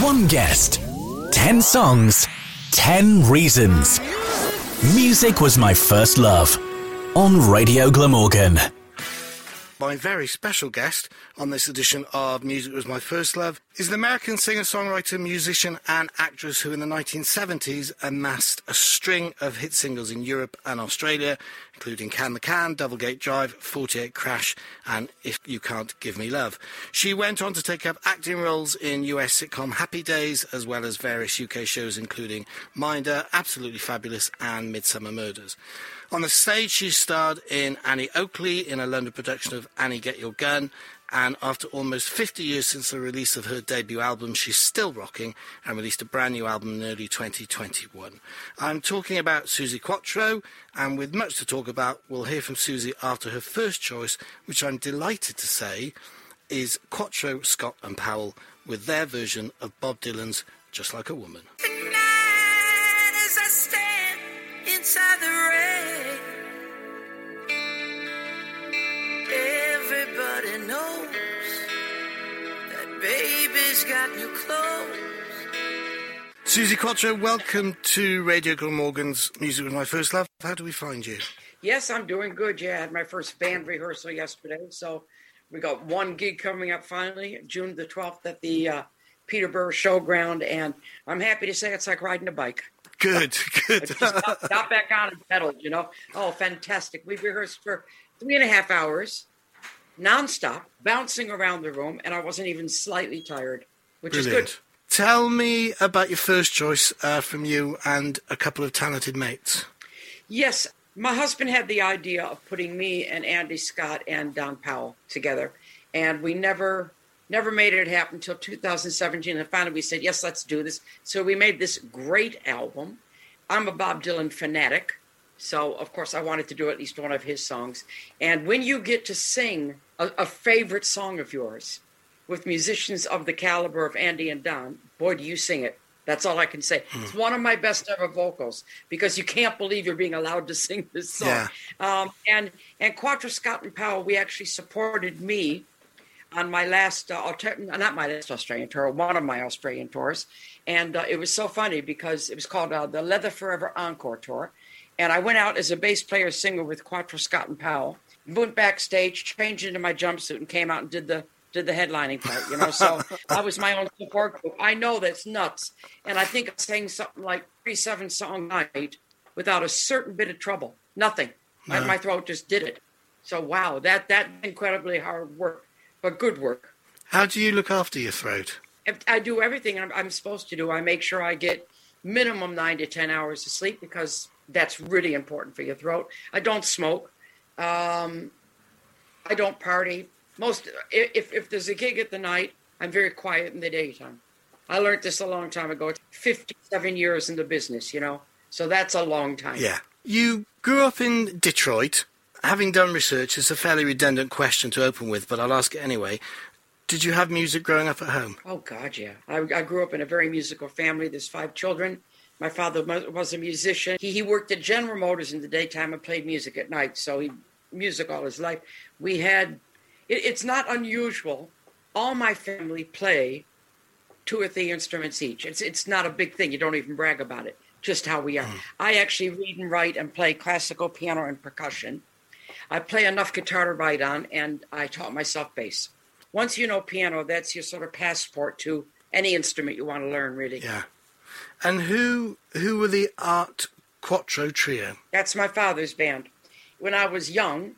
One guest, 10 songs, 10 reasons. Music was my first love. On Radio Glamorgan. My very special guest on this edition of Music Was My First Love is an American singer, songwriter, musician, and actress who in the 1970s amassed a string of hit singles in Europe and Australia, including Can the Can, Devil Gate Drive, 48 Crash, and If You Can't Give Me Love. She went on to take up acting roles in US sitcom Happy Days, as well as various UK shows, including Minder, Absolutely Fabulous, and Midsomer Murders. On the stage, she starred in Annie Oakley in a London production of Annie Get Your Gun. And after almost 50 years since the release of her debut album, she's still rocking and released a brand new album in early 2021. I'm talking about Suzi Quatro, and with much to talk about, we'll hear from Suzi after her first choice, which I'm delighted to say is Quatro, Scott and Powell with their version of Bob Dylan's Just Like a Woman. Baby's got new clothes. Suzi Quatro, welcome to Radio Glamorgan's Music with My First Love. How do we find you? Yes, I'm doing good. Yeah, I had my first band rehearsal yesterday. So we got one gig coming up finally, June the 12th at the uh, Peterborough Showground. And I'm happy to say it's like riding a bike. Good, good. Just got, got back on and pedaled, you know. Oh, fantastic. We rehearsed for three and a half hours, nonstop, bouncing around the room. And I wasn't even slightly tired, which is good. Tell me about your first choice uh, from you and a couple of talented mates. Yes, my husband had the idea of putting me and Andy Scott and Don Powell together, and we never never made it happen until 2017. And finally, we said, "Yes, let's do this." So we made this great album. I'm a Bob Dylan fanatic, so of course I wanted to do at least one of his songs. And when you get to sing a, a favorite song of yours with musicians of the caliber of Andy and Don, boy, do you sing it. That's all I can say. It's one of my best ever vocals because you can't believe you're being allowed to sing this song. Yeah. Um, and and Quatro Scott and Powell, we actually supported me on my last, uh, alter- not my last Australian tour, one of my Australian tours, and uh, it was so funny because it was called uh, the Leather Forever Encore Tour, and I went out as a bass player singer with Quatro Scott and Powell, went backstage, changed into my jumpsuit, and came out and did the did the headlining part, you know. So I was my own support group. I know that's nuts, and I think I sang something like three seven song night without a certain bit of trouble. Nothing. My, my throat just did it. So wow, that that incredibly hard work, but good work. How do you look after your throat? I do everything I'm, I'm supposed to do. I make sure I get minimum nine to ten hours of sleep because that's really important for your throat. I don't smoke. Um, I don't party. Most if if there's a gig at the night, I'm very quiet in the daytime. I learned this a long time ago. 57 years in the business, you know, so that's a long time. Yeah. You grew up in Detroit. Having done research, it's a fairly redundant question to open with, but I'll ask it anyway. Did you have music growing up at home? Oh God, yeah. I, I grew up in a very musical family. There's five children. My father was a musician. He, he worked at General Motors in the daytime and played music at night. So he music all his life. We had. It, it's not unusual. All my family play two or three instruments each. It's it's not a big thing. You don't even brag about it. Just how we are. Mm. I actually read and write and play classical piano and percussion. I play enough guitar to write on, and I taught myself bass. Once you know piano, that's your sort of passport to any instrument you want to learn, really. Yeah. And who who were the Art Quatro Trio? That's my father's band. When I was young,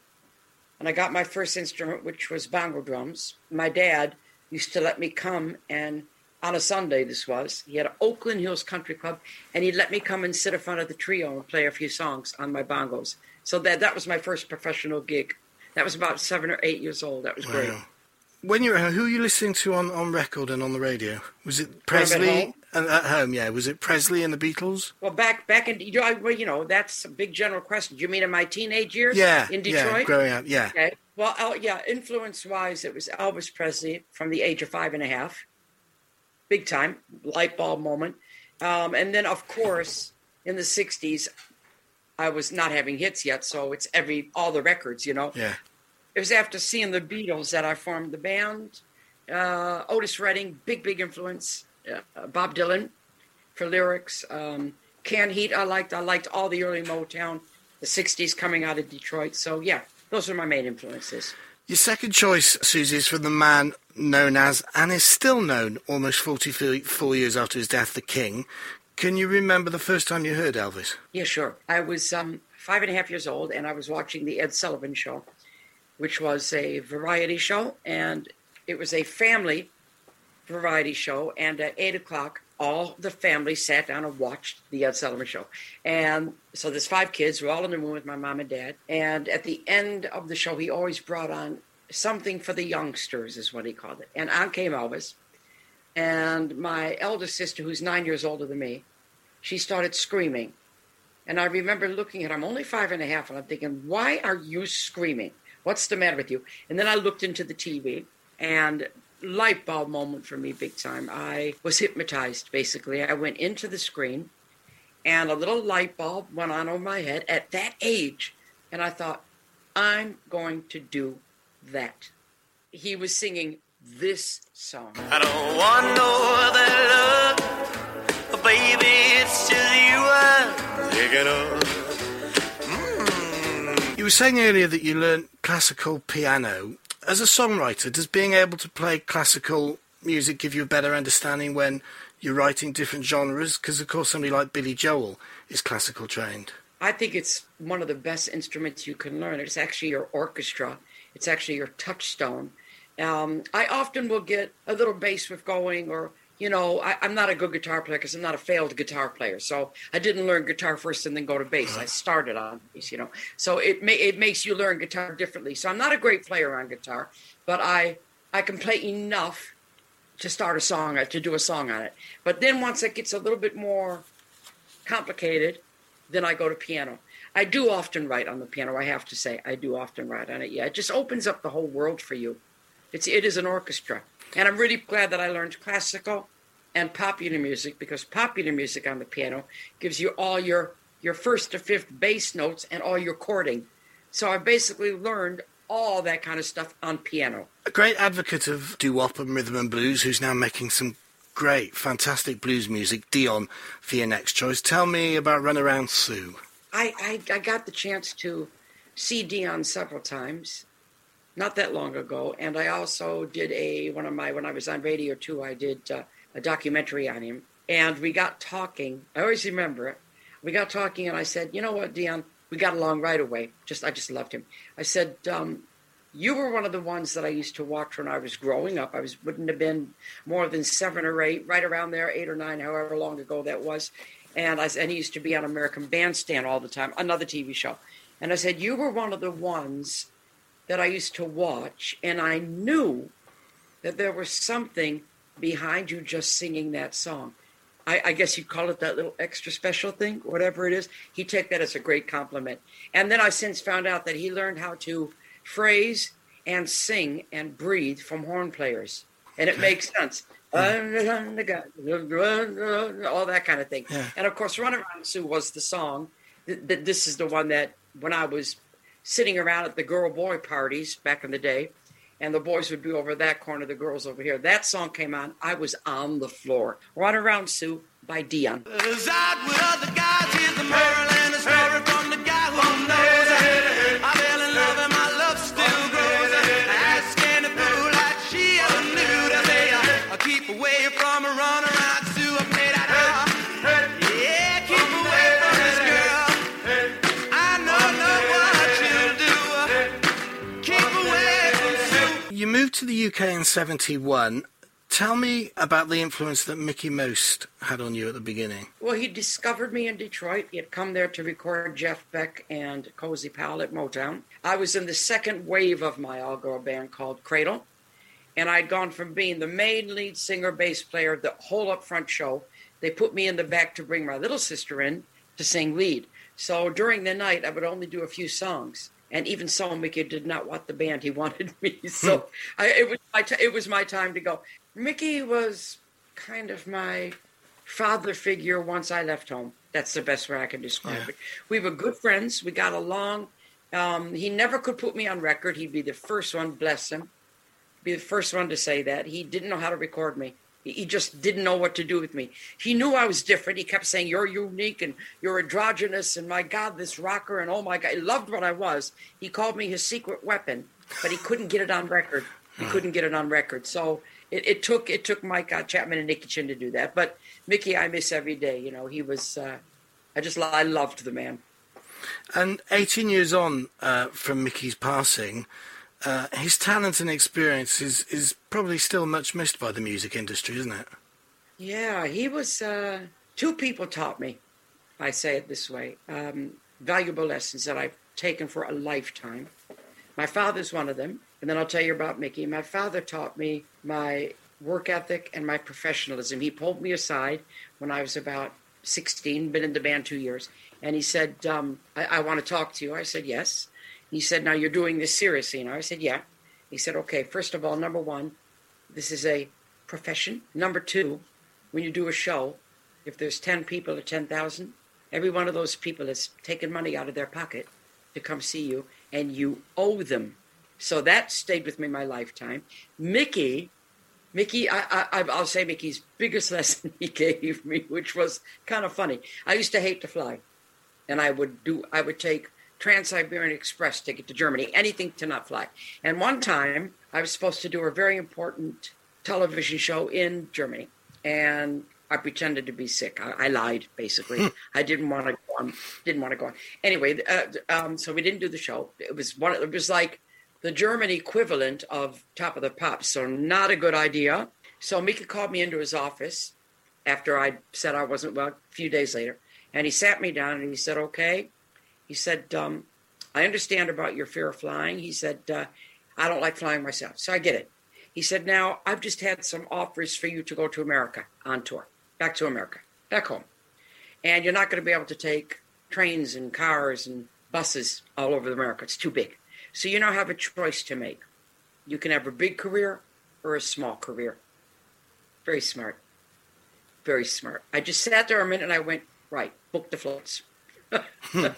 and I got my first instrument, which was bongo drums, my dad used to let me come and on a Sunday, this was, he had an Oakland Hills Country Club, and he'd let me come and sit in front of the trio and play a few songs on my bongos. So that that was my first professional gig. That was about seven or eight years old. That was great. When you were who were you listening to on, on record and on the radio? Was it When I'm at Presley? And at home, yeah. Was it Presley and the Beatles? Well, back back in you know, well, you know that's a big general question. Do you mean in my teenage years? Yeah. in Detroit, Yeah, growing up, yeah. Okay. Well, uh, yeah, influence wise, it was Elvis Presley from the age of five and a half. Big time, light bulb moment. Um, and then, of course, in the 60s, I was not having hits yet. So it's every, all the records, you know. Yeah. It was after seeing the Beatles that I formed the band. Uh, Otis Redding, big, big influence. Uh, Bob Dylan for lyrics. Um, Canned Heat, I liked. I liked all the early Motown, the '60s coming out of Detroit. So yeah, those are my main influences. Your second choice, Suzi, is from the man known as, and is still known almost 44 years after his death, the King. Can you remember the first time you heard Elvis? Yeah, sure. I was um, five and a half years old, and I was watching the Ed Sullivan Show, which was a variety show, and it was a family variety show. And at eight o'clock, all the family sat down and watched the Ed Sullivan Show. And so there's five kids. We're all in the room with my mom and dad. And at the end of the show, he always brought on something for the youngsters, is what he called it. And on came Elvis. And my eldest sister, who's nine years older than me, she started screaming. And I remember looking at her, I'm only five and a half, and I'm thinking, why are you screaming? What's the matter with you? And then I looked into the TV, and light bulb moment for me, big time. I was hypnotized, basically. I went into the screen, and a little light bulb went on over my head at that age. And I thought, I'm going to do that. He was singing this song. I don't want no other love, baby. It's just you I'm thinking of. Mm. You were saying earlier that you learned classical piano. As a songwriter, does being able to play classical music give you a better understanding when you're writing different genres? Because, of course, somebody like Billy Joel is classical trained. I think it's one of the best instruments you can learn. It's actually your orchestra, it's actually your touchstone. Um, I often will get a little bass riff going, or you know, I, am not a good guitar player because I'm not a failed guitar player. So I didn't learn guitar first and then go to bass. I uh-huh. started on bass, you know. So it may, it makes you learn guitar differently. So I'm not a great player on guitar, but I I can play enough to start a song uh, to do a song on it. But then once it gets a little bit more complicated, then I go to piano. I do often write on the piano. I have to say, I do often write on it. Yeah, it just opens up the whole world for you. It's it is an orchestra, and I'm really glad that I learned classical and popular music because popular music on the piano gives you all your your first to fifth bass notes and all your chording. So I basically learned all that kind of stuff on piano. A great advocate of doo-wop and rhythm and blues, who's now making some great, fantastic blues music. Dion, for your next choice. Tell me about Runaround Sue. I, I, I got the chance to see Dion several times, not that long ago, and I also did a one of my when I was on Radio Two. I did uh, a documentary on him, and we got talking. I always remember it. We got talking, and I said, "You know what, Dion? We got along right away. Just I just loved him." I said, um, "You were one of the ones that I used to watch when I was growing up. I was wouldn't have been more than seven or eight, right around there, eight or nine, however long ago that was." And I and he used to be on American Bandstand all the time, another TV show. And I said, "You were one of the ones." That I used to watch, and I knew that there was something behind you just singing that song. I, I, guess you'd call it that little extra special thing, whatever it is. He took that as a great compliment. And then I since found out that he learned how to phrase and sing and breathe from horn players. And it makes sense. All that kind of thing. Yeah. And of course, Runaround Sue was the song. This is the one that when I was sitting around at the girl boy parties back in the day, and the boys would be over that corner, the girls over here. That song came on. I was on the floor. Runaround Sue by Dion. To the UK in 71. Tell me about the influence that Mickie Most had on you at the beginning. Well, he discovered me in Detroit. He had come there to record Jeff Beck and Cozy Powell at Motown. I was in the second wave of my all girl band called Cradle. And I'd gone from being the main lead singer, bass player, the whole up front show. They put me in the back to bring my little sister in to sing lead. So during the night, I would only do a few songs and even so, Mickie did not want the band. He wanted me. So hmm. I, it was my t- it was my time to go. Mickie was kind of my father figure once I left home. That's the best way I can describe yeah. it. We were good friends. We got along. Um, he never could put me on record. He'd be the first one, bless him, be the first one to say that. He didn't know how to record me. He- just didn't know what to do with me. He knew I was different. He kept saying, You're unique and you're androgynous. And my God, this rocker. And oh my God, he loved what I was. He called me his secret weapon, but he couldn't get it on record. He couldn't get it on record. So it, it took it took Mike uh, Chapman and Nicky Chinn to do that. But Mickie, I miss every day. You know, he was, uh, I just, I loved the man. And 18 years on uh, from Mickie's passing, uh, his talent and experience is, is probably still much missed by the music industry, isn't it? Yeah, he was. Uh, two people taught me. I say it this way: um, valuable lessons that I've taken for a lifetime. My father's one of them, and then I'll tell you about Mickie. My father taught me my work ethic and my professionalism. He pulled me aside when I was about 16, been in the band two years, and he said, um, I, I want to talk to you. I said, Yes. He said, Now you're doing this seriously. Know, I said, Yeah. He said, Okay, first of all, number one, this is a profession. Number two, when you do a show, if there's 10 people or 10,000, every one of those people is taking money out of their pocket to come see you, and you owe them. So that stayed with me my lifetime. Mickie, Mickie, I, I, I'll say Mickie's biggest lesson he gave me, which was kind of funny. I used to hate to fly, and I would do, I would take Trans-Siberian Express ticket to Germany, anything to not fly. And one time, I was supposed to do a very important television show in Germany, and I pretended to be sick. I, I lied, basically. I didn't want to go on. Didn't want to go on. Anyway, uh, um, so we didn't do the show. It was one. It was like the German equivalent of Top of the Pops. So not a good idea. So Mickie called me into his office after I said I wasn't well. A few days later, and he sat me down and he said, "Okay." He said, um, "I understand about your fear of flying." He said, uh, "I don't like flying myself, so I get it." He said, Now I've just had some offers for you to go to America on tour, back to America, back home. And you're not going to be able to take trains and cars and buses all over America. It's too big. So you now have a choice to make. You can have a big career or a small career. Very smart. Very smart. I just sat there a minute and I went, Right, book the flights.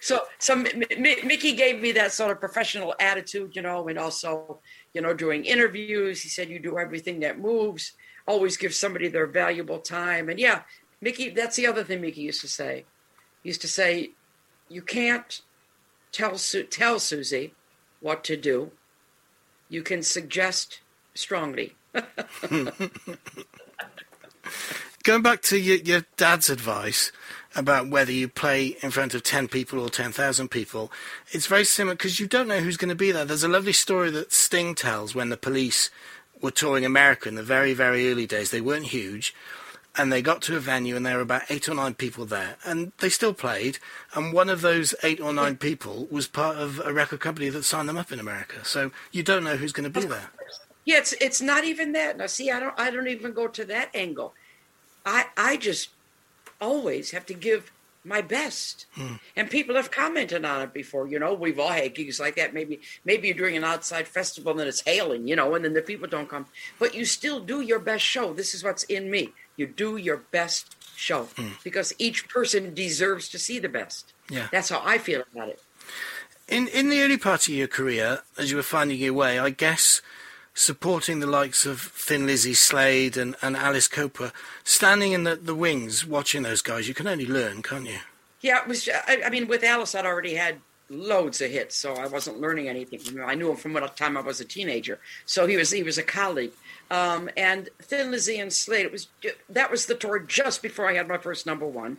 so so M- M- Mickie gave me that sort of professional attitude, you know, and also, you know, doing interviews. He said, "You do everything that moves. Always give somebody their valuable time." And yeah, Mickie. That's the other thing Mickie used to say. He used to say, "You can't tell Su- tell Suzi what to do. You can suggest strongly." Hmm. Going back to your, your dad's advice about whether you play in front of 10 people or 10,000 people, it's very similar because you don't know who's going to be there. There's a lovely story that Sting tells when the police were touring America in the very, very early days. They weren't huge. And they got to a venue and there were about eight or nine people there. And they still played. And one of those eight or nine people was part of a record company that signed them up in America. So you don't know who's going to be there. Yeah, it's it's not even that. Now, see, I don't I don't even go to that angle. I I just always have to give my best. Hmm. And people have commented on it before. You know, we've all had gigs like that. Maybe maybe you're doing an outside festival and it's hailing, you know, and then the people don't come. But you still do your best show. This is what's in me. You do your best show hmm. because each person deserves to see the best. Yeah. That's how I feel about it. In in the early part of your career, as you were finding your way, I guess supporting the likes of Thin Lizzy, Slade, and, and Alice Cooper, standing in the, the wings, watching those guys, you can only learn, can't you? Yeah, it was. I, I mean, with Alice, I'd already had loads of hits, so I wasn't learning anything from him. I knew him from the time I was a teenager, so he was he was a colleague. Um, and Thin Lizzy and Slade, it was that was the tour just before I had my first number one.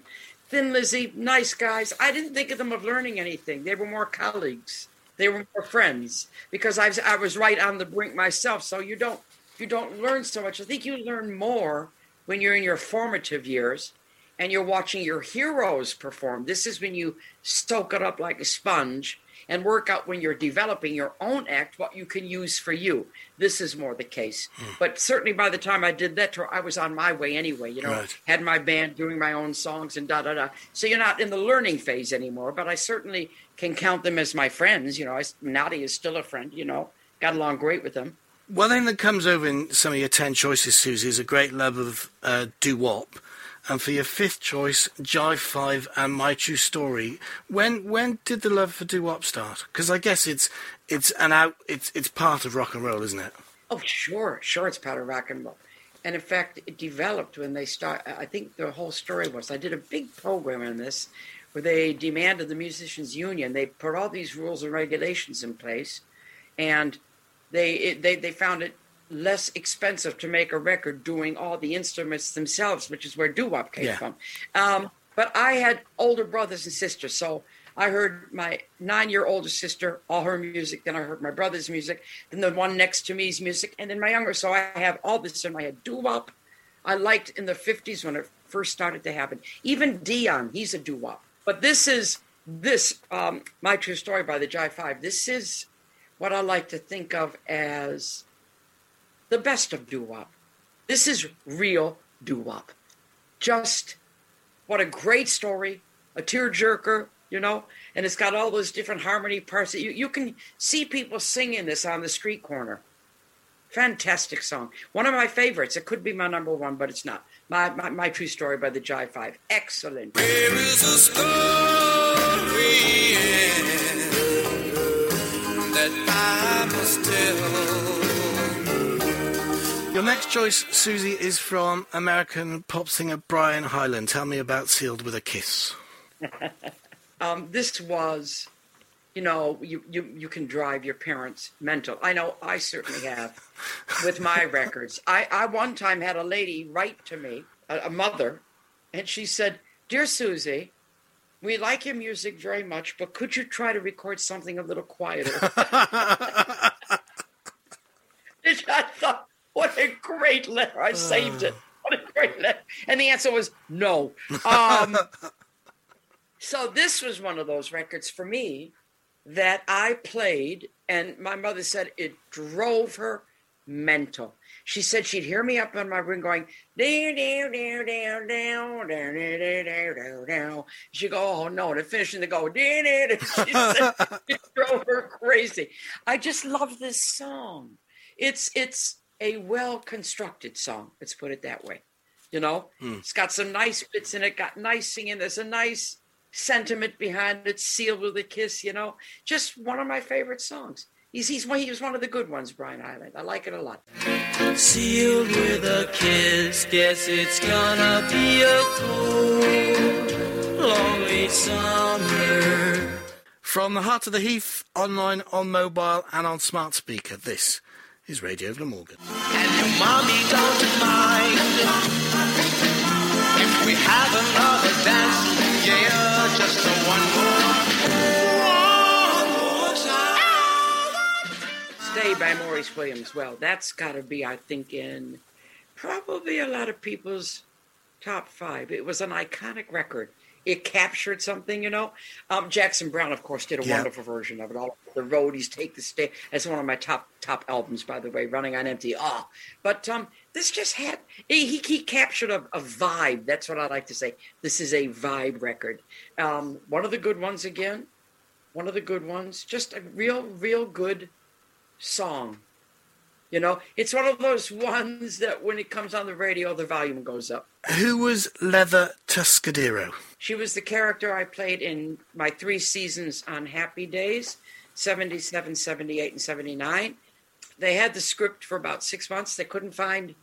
Thin Lizzy, nice guys. I didn't think of them of learning anything. They were more colleagues. They were more friends because I was I was right on the brink myself. So you don't you don't learn so much. I think you learn more when you're in your formative years and you're watching your heroes perform. This is when you soak it up like a sponge and work out when you're developing your own act what you can use for you. This is more the case. But certainly by the time I did that tour, I was on my way anyway, you know, Right. had my band doing my own songs and da da da. So you're not in the learning phase anymore, but I certainly can count them as my friends. You know, I, Noddy is still a friend, you know, got along great with them. One thing that comes over in some of your 10 choices, Suzi, is a great love of uh, doo-wop. And for your fifth choice, Jive 5 and My True Story, when when did the love for doo-wop start? Because I guess it's it's an out it's it's part of rock and roll, isn't it? Oh, sure, sure, it's part of rock and roll. and in fact, it developed when they start. I think the whole story was I did a big program on this where they demanded the musicians union. They put all these rules and regulations in place, and they it, they they found it less expensive to make a record doing all the instruments themselves, which is where doo wop came Yeah. from. Um, but I had older brothers and sisters, so I heard my nine-year older sister all her music. Then I heard my brother's music. Then the one next to me's music, and then my younger. So I have all this in my head. Doo wop, I liked in the '50s when it first started to happen. Even Dion, he's a doo wop. But this is this um, my true story by the Jive Five. This is what I like to think of as the best of doo wop. This is real doo wop. Just what a great story, a tearjerker, you know, and it's got all those different harmony parts that you, you can see people singing this on the street corner. Fantastic song. One of my favorites. It could be my number one, but it's not. My, my, my true story by the Jive Five. Excellent. Story that I must tell. Your next choice, Suzi, is from American pop singer Brian Hyland. Tell me about Sealed with a Kiss. um, this was, you know, you, you, you can drive your parents mental. I know I certainly have with my records. I, I one time had a lady write to me, a, a mother, and she said, Dear Suzi, we like your music very much, but could you try to record something a little quieter? I thought, what a great letter. I saved it. What a great letter. And the answer was no. Um, so this was one of those records for me that I played, and my mother said it drove her mental. She said she'd hear me up in my room going down, down, down, down, down, down, down, down, down, down. She'd go, oh no, to finish and they go, down, down. She said it drove her crazy. I just love this song. It's it's a well constructed song. Let's put it that way. You know, hmm. it's got some nice bits in it. Got nice singing. There's a nice sentiment behind it. Sealed with a kiss. You know, just one of my favorite songs. He's he's one. He was one of the good ones, Brian Hyland. I like it a lot. Sealed with a kiss, guess it's gonna be a cold, lonely summer. From the heart of the heath, online, on mobile, and on smart speaker, this is Radio Glamorgan. And your mommy don't mind if we have another dance. Yeah, just a one more, one more time. Stay by Maurice Williams. Well, that's got to be, I think, in probably a lot of people's top five. It was an iconic record. It captured something, you know. Um, Jackson Browne, of course, did a Yeah. wonderful version of it. All the roadies take the stage. That's one of my top top albums, by the way. Running on Empty. Ah, but um, this just had he he, he captured a, a vibe. That's what I like to say. This is a vibe record. Um, one of the good ones again. One of the good ones. Just a real, real good song. You know, it's one of those ones that when it comes on the radio, the volume goes up. Who was Leather Tuscadero? She was the character I played in my three seasons on Happy Days 77, 78, and 79. They had the script for about six months. They couldn't find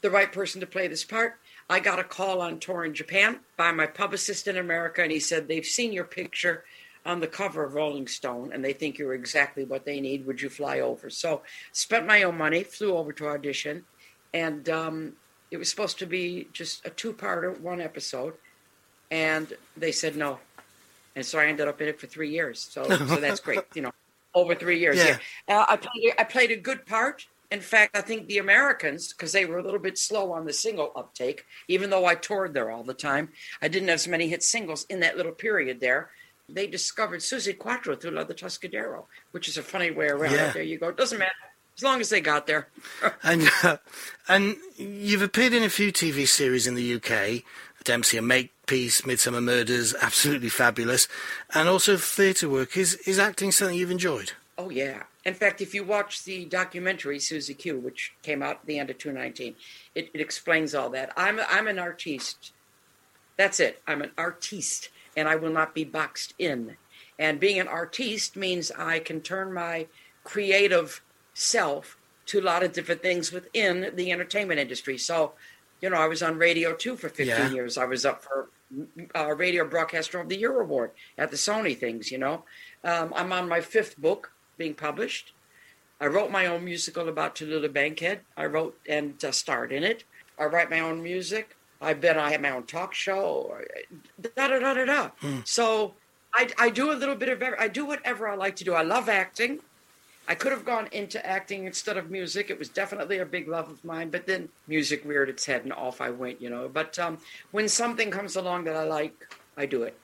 the right person to play this part. I got a call on tour in Japan by my publicist in America, and he said, They've seen your picture on the cover of Rolling Stone, and they think you're exactly what they need. Would you fly over? So, spent my own money, flew over to audition, and um, it was supposed to be just a two-parter, one episode, and they said no, and so I ended up in it for three years. So, so that's great, you know, over three years. Yeah. Yeah, uh, I played, I played a good part. In fact, I think the Americans, because they were a little bit slow on the single uptake, even though I toured there all the time, I didn't have so many hit singles in that little period there. They discovered Suzi Quatro through La Tuscadero, which is a funny way around. Yeah. There you go. Doesn't matter as long as they got there. And uh, and you've appeared in a few TV series in the UK. Dempsey and Makepeace, Midsomer Murders, absolutely fabulous. And also theatre work. Is is acting something you've enjoyed? Oh yeah. In fact, if you watch the documentary Suzi Q, which came out at the end of 2019, it, it explains all that. I'm I'm an artiste. That's it. I'm an artiste, and I will not be boxed in. And being an artiste means I can turn my creative self to a lot of different things within the entertainment industry. So, you know, I was on Radio Two for 15 Yeah. years. I was up for uh, Radio Broadcaster of the Year award at the Sony things. You know, um, I'm on my fifth book being published. I wrote my own musical about Tallulah Bankhead. I wrote and uh, starred in it. I write my own music. I've been. I have my own talk show. Da da da da da. So I, I do a little bit of. I do whatever I like to do. I love acting. I could have gone into acting instead of music. It was definitely a big love of mine, but then music reared its head and off I went, you know. But um, when something comes along that I like, I do it.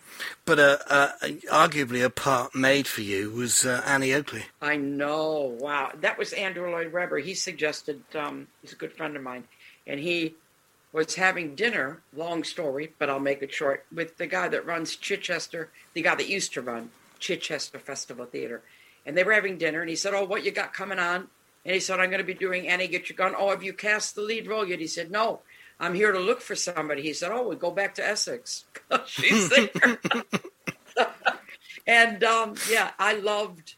But uh, uh, arguably a part made for you was uh, Annie Oakley. I know. Wow. That was Andrew Lloyd Webber. He suggested, um, he's a good friend of mine, and he was having dinner, long story, but I'll make it short, with the guy that runs Chichester, the guy that used to run Chichester Festival Theater. And they were having dinner, and he said, Oh, what you got coming on? And he said, I'm going to be doing Annie Get Your Gun. Oh, have you cast the lead role yet? He said, No, I'm here to look for somebody. He said, Oh, we go back to Essex. She's there. and um, yeah, I loved.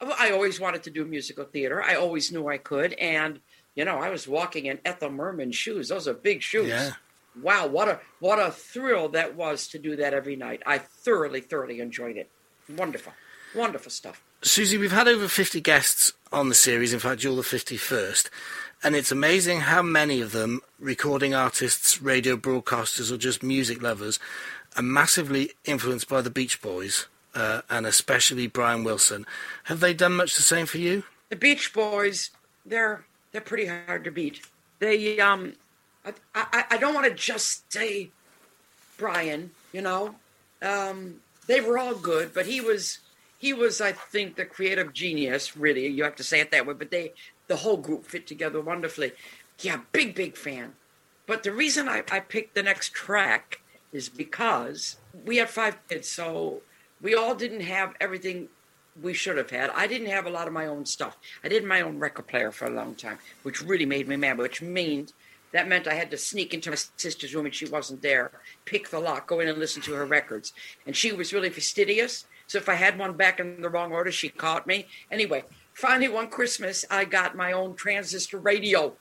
I always wanted to do musical theater. I always knew I could, and you know, I was walking in Ethel Merman shoes. Those are big shoes. Yeah. Wow, what a what a thrill that was to do that every night. I thoroughly, thoroughly enjoyed it. Wonderful, wonderful stuff. Suzi, we've had over 50 guests on the series. In fact, you're the 51st. And it's amazing how many of them, recording artists, radio broadcasters, or just music lovers, are massively influenced by the Beach Boys, uh, and especially Brian Wilson. Have they done much the same for you? The Beach Boys, they're they're pretty hard to beat. They um, I I, I don't want to just say Brian, you know, um, they were all good, but he was he was I think the creative genius. Really, you have to say it that way. But they the whole group fit together wonderfully. Yeah, big big fan. But the reason I, I picked the next track is because we had five kids, so we all didn't have everything we should have had. I didn't have a lot of my own stuff. I did my own record player for a long time, which really made me mad, which means that meant I had to sneak into my sister's room and she wasn't there, pick the lock, go in and listen to her records. And she was really fastidious. So if I had one back in the wrong order, she caught me. Anyway, finally one Christmas, I got my own transistor radio.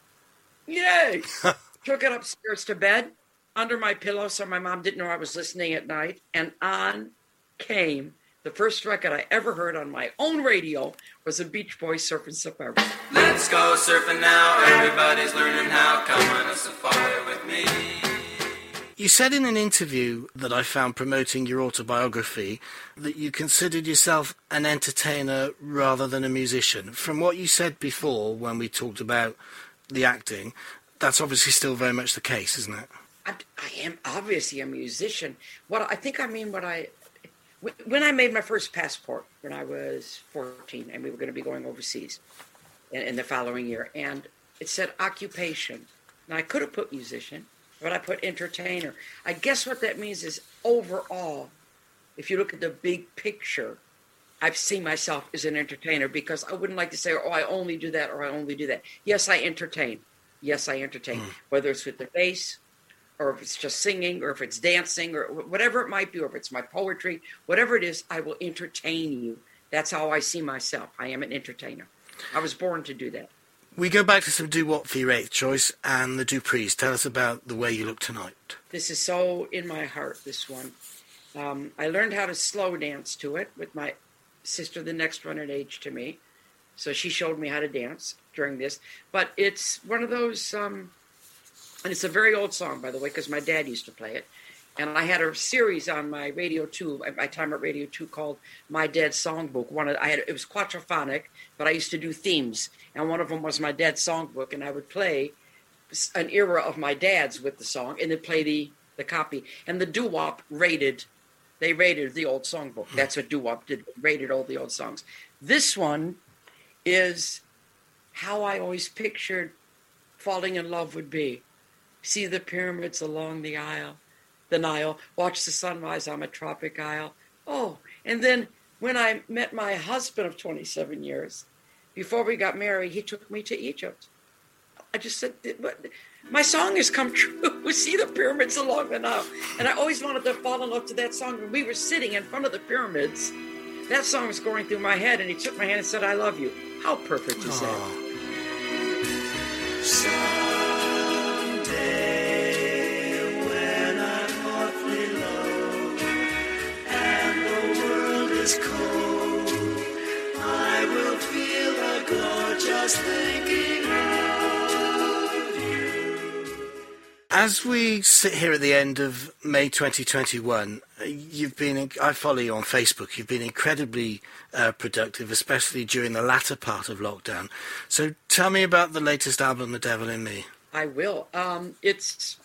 Yay! Took it upstairs to bed under my pillow so my mom didn't know I was listening at night. And on came the first record I ever heard on my own radio was a Beach Boys Surfing Safari. Let's go surfing now. Everybody's learning how. Come on a safari with me. You said in an interview that I found promoting your autobiography that you considered yourself an entertainer rather than a musician. From what you said before when we talked about the acting, that's obviously still very much the case, isn't it? I, I am obviously a musician. What I think I mean what I when I made my first passport when I was 14 and we were going to be going overseas in, in the following year and it said occupation. Now I could have put musician, but I put entertainer. I guess what that means is overall if you look at the big picture I've seen myself as an entertainer because I wouldn't like to say, oh, I only do that or I only do that. Yes, I entertain. Yes, I entertain. Mm. Whether it's with the bass or if it's just singing or if it's dancing or whatever it might be, or if it's my poetry, whatever it is, I will entertain you. That's how I see myself. I am an entertainer. I was born to do that. We go back to some doo wop for your eighth choice and the Duprees. Tell us about the way you look tonight. This is so in my heart, this one. Um, I learned how to slow dance to it with my sister, the next one in age to me. So she showed me how to dance during this. But it's one of those, um, and it's a very old song, by the way, because my dad used to play it. And I had a series on my Radio 2, at my time at Radio 2, called My Dad's Songbook. One of, I had it was quadraphonic, but I used to do themes, and one of them was my dad's songbook, and I would play an era of my dad's with the song, and then play the the copy. And the doo wop rated, they rated the old songbook. Hmm. That's what doo wop did, rated all the old songs. This one is how I always pictured falling in love would be. See the pyramids along the aisle, the Nile, watch the sunrise on a tropic isle. Oh, and then when I met my husband of 27 years, before we got married, he took me to Egypt. I just said, "But my song has come true. We see the pyramids along the Nile. And I always wanted to fall in love to that song. When we were sitting in front of the pyramids, that song was going through my head, and he took my hand and said, I love you. How perfect is that? Is cold, I will feel a glow thinking of you. As we sit here at the end of May 2021, uh, you've been, I follow you on Facebook, you've been incredibly uh, productive, especially during the latter part of lockdown. So tell me about the latest album, The Devil in Me. I will. Um, it's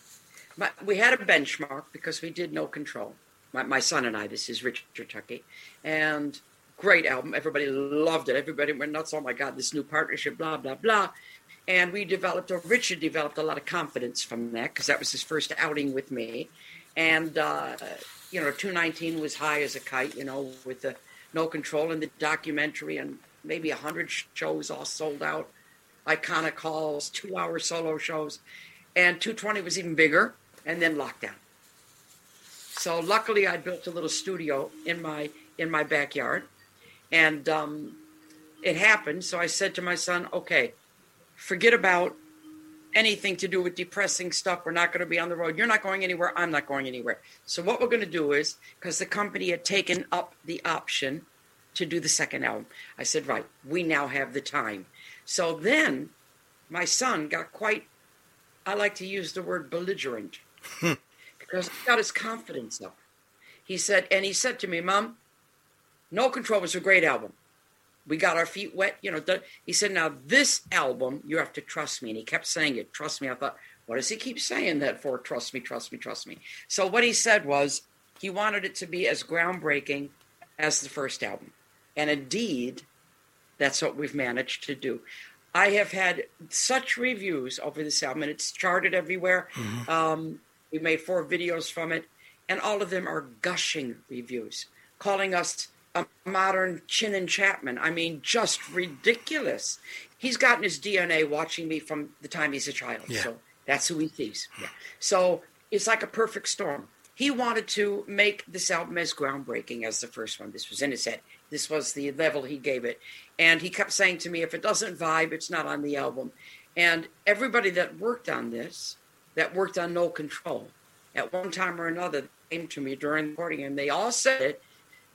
my, we had a benchmark because we did No Control. My, my son and I. This is Richard Tuckey, and great album. Everybody loved it. Everybody went nuts. Oh my God, this new partnership. Blah blah blah. And we developed, or Richard developed a lot of confidence from that because that was his first outing with me. And uh, you know, 219 was high as a kite. You know, with the No Control and the documentary and maybe a hundred shows all sold out. Iconic halls, two-hour solo shows, and 220 was even bigger and then lockdown. So luckily, I built a little studio in my in my backyard, and um, it happened. So I said to my son, "Okay, forget about anything to do with depressing stuff. We're not going to be on the road. You're not going anywhere. I'm not going anywhere. So what we're going to do is, because the company had taken up the option to do the second album, I said, right, we now have the time. So then, my son got quite. I like to use the word belligerent because he got his confidence up. He said, and he said to me, Mom, No Control was a great album. We got our feet wet, you know. The, he said, Now this album, you have to trust me. And he kept saying it, trust me. I thought, what does he keep saying that for? Trust me, trust me, trust me. So what he said was he wanted it to be as groundbreaking as the first album. And indeed, that's what we've managed to do. I have had such reviews over this album, and it's charted everywhere. Mm-hmm. Um, we made four videos from it, and all of them are gushing reviews, calling us a modern Chinn and Chapman. I mean, just ridiculous. He's gotten his DNA watching me from the time he's a child. Yeah. So that's who he sees. Yeah. So it's like a perfect storm. He wanted to make this album as groundbreaking as the first one. This was in his head. This was the level he gave it. And he kept saying to me, if it doesn't vibe, it's not on the album. And everybody that worked on this, that worked on No Control, at one time or another, came to me during the recording and they all said it.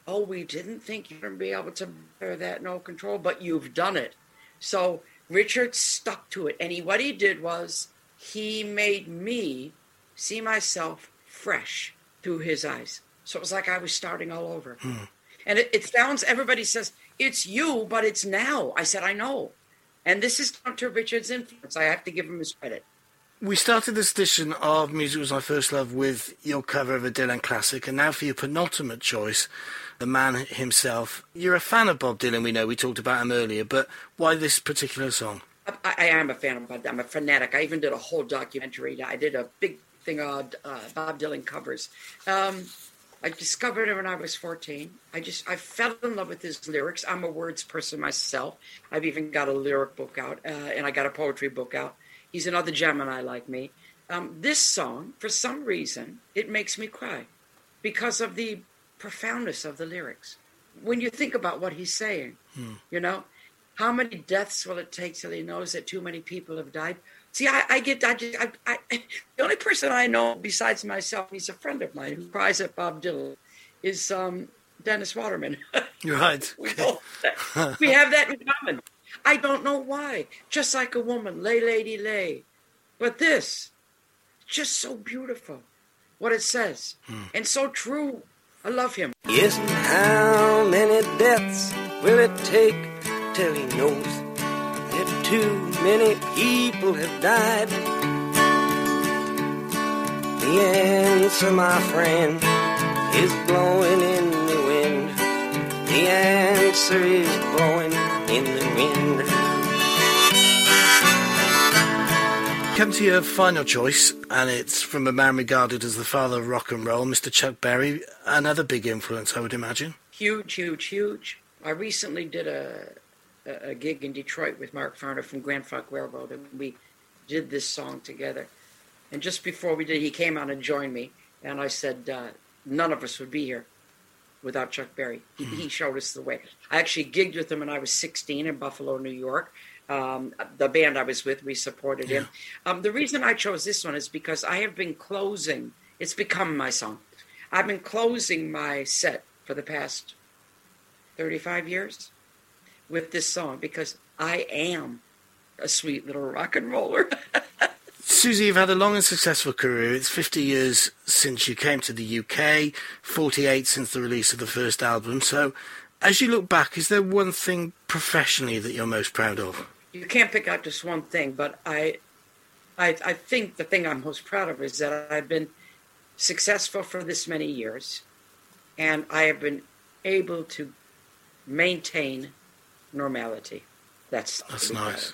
Oh, we didn't think you were going to be able to bear that No Control, but you've done it. So Richard stuck to it. And he, what he did was he made me see myself fresh through his eyes. So it was like I was starting all over. Hmm. And it, it sounds, everybody says, it's you, but it's now. I said, I know. And this is down to Richard's influence. I have to give him his credit. We started this edition of Music Was My First Love with your cover of a Dylan classic, and now for your penultimate choice, the man himself. You're a fan of Bob Dylan, we know, we talked about him earlier, but why this particular song? I, I am a fan of Bob. I'm a fanatic. I even did a whole documentary. I did a big thing on uh, Bob Dylan covers. Um, I discovered him when I was 14. I just I fell in love with his lyrics. I'm a words person myself. I've even got a lyric book out, uh, and I got a poetry book out. He's another Gemini like me. Um, this song, for some reason, it makes me cry because of the profoundness of the lyrics. When you think about what he's saying, you know, how many deaths will it take till he knows that too many people have died? See, I, I get, I, just, I, I, the only person I know besides myself, he's a friend of mine who cries at Bob Dylan, is um, Dennis Waterman. You're right. we, both, we have that in common. I don't know why. Just like a woman, lay, lady, lay. But this, just so beautiful, what it says, hmm. and so true. I love him. Yes, how many deaths will it take till he knows that too many people have died? The answer, my friend, is blowing in the wind. The answer is blowing in the wind. Come to your final choice, and it's from a man regarded as the father of rock and roll, Mr. Chuck Berry. Another big influence, I would imagine. Huge, huge, huge. I recently did a, a, a gig in Detroit with Mark Farner from Grand Funk Railroad, and we did this song together. And just before we did, he came out and joined me, and I said, uh, none of us would be here without Chuck Berry. He, he showed us the way. I actually gigged with him when I was 16 in Buffalo, New York. Um, the band I was with, we supported him. Um, the reason I chose this one is because I have been closing, it's become my song. I've been closing my set for the past 35 years with this song because I am a sweet little rock and roller. Suzi, you've had a long and successful career. It's 50 years since you came to the UK, 48 since the release of the first album. So, as you look back, is there one thing professionally that you're most proud of? You can't pick out just one thing, but I, I, I think the thing I'm most proud of is that I've been successful for this many years, and I have been able to maintain normality. That's that's nice.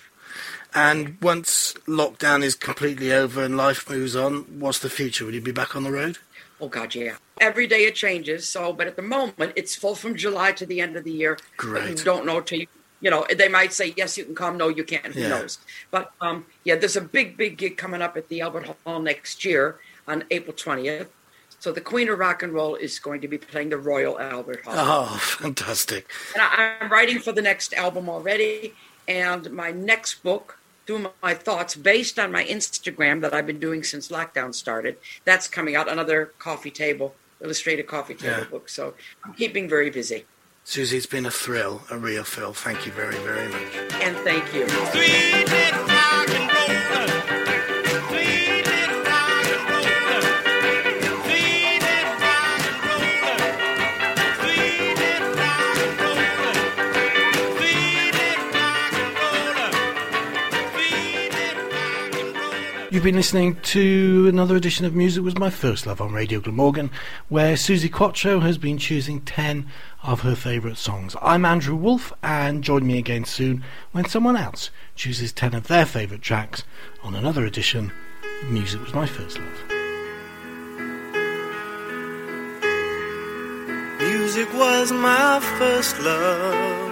And once lockdown is completely over and life moves on, what's the future? Will you be back on the road? Oh God, yeah. Every day it changes. So, but at the moment, it's full from July to the end of the year. Great. Don't know till you, you know. They might say yes, you can come. No, you can't. Who Yeah. knows? But um, yeah, there's a big, big gig coming up at the Albert Hall next year on April 20th. So the Queen of Rock and Roll is going to be playing the Royal Albert Hall. Oh, fantastic. And I, I'm writing for the next album already. And my next book, through my thoughts, based on my Instagram that I've been doing since lockdown started, that's coming out. Another coffee table, illustrated coffee table Yeah. book. So I'm keeping very busy. Suzi, it's been a thrill, a real thrill. Thank you very, very much. And thank you. You've been listening to another edition of Music Was My First Love on Radio Glamorgan, where Suzi Quatro has been choosing 10 of her favourite songs. I'm Andrew Wolf, and join me again soon when someone else chooses 10 of their favourite tracks on another edition of Music Was My First Love. Music was my first love.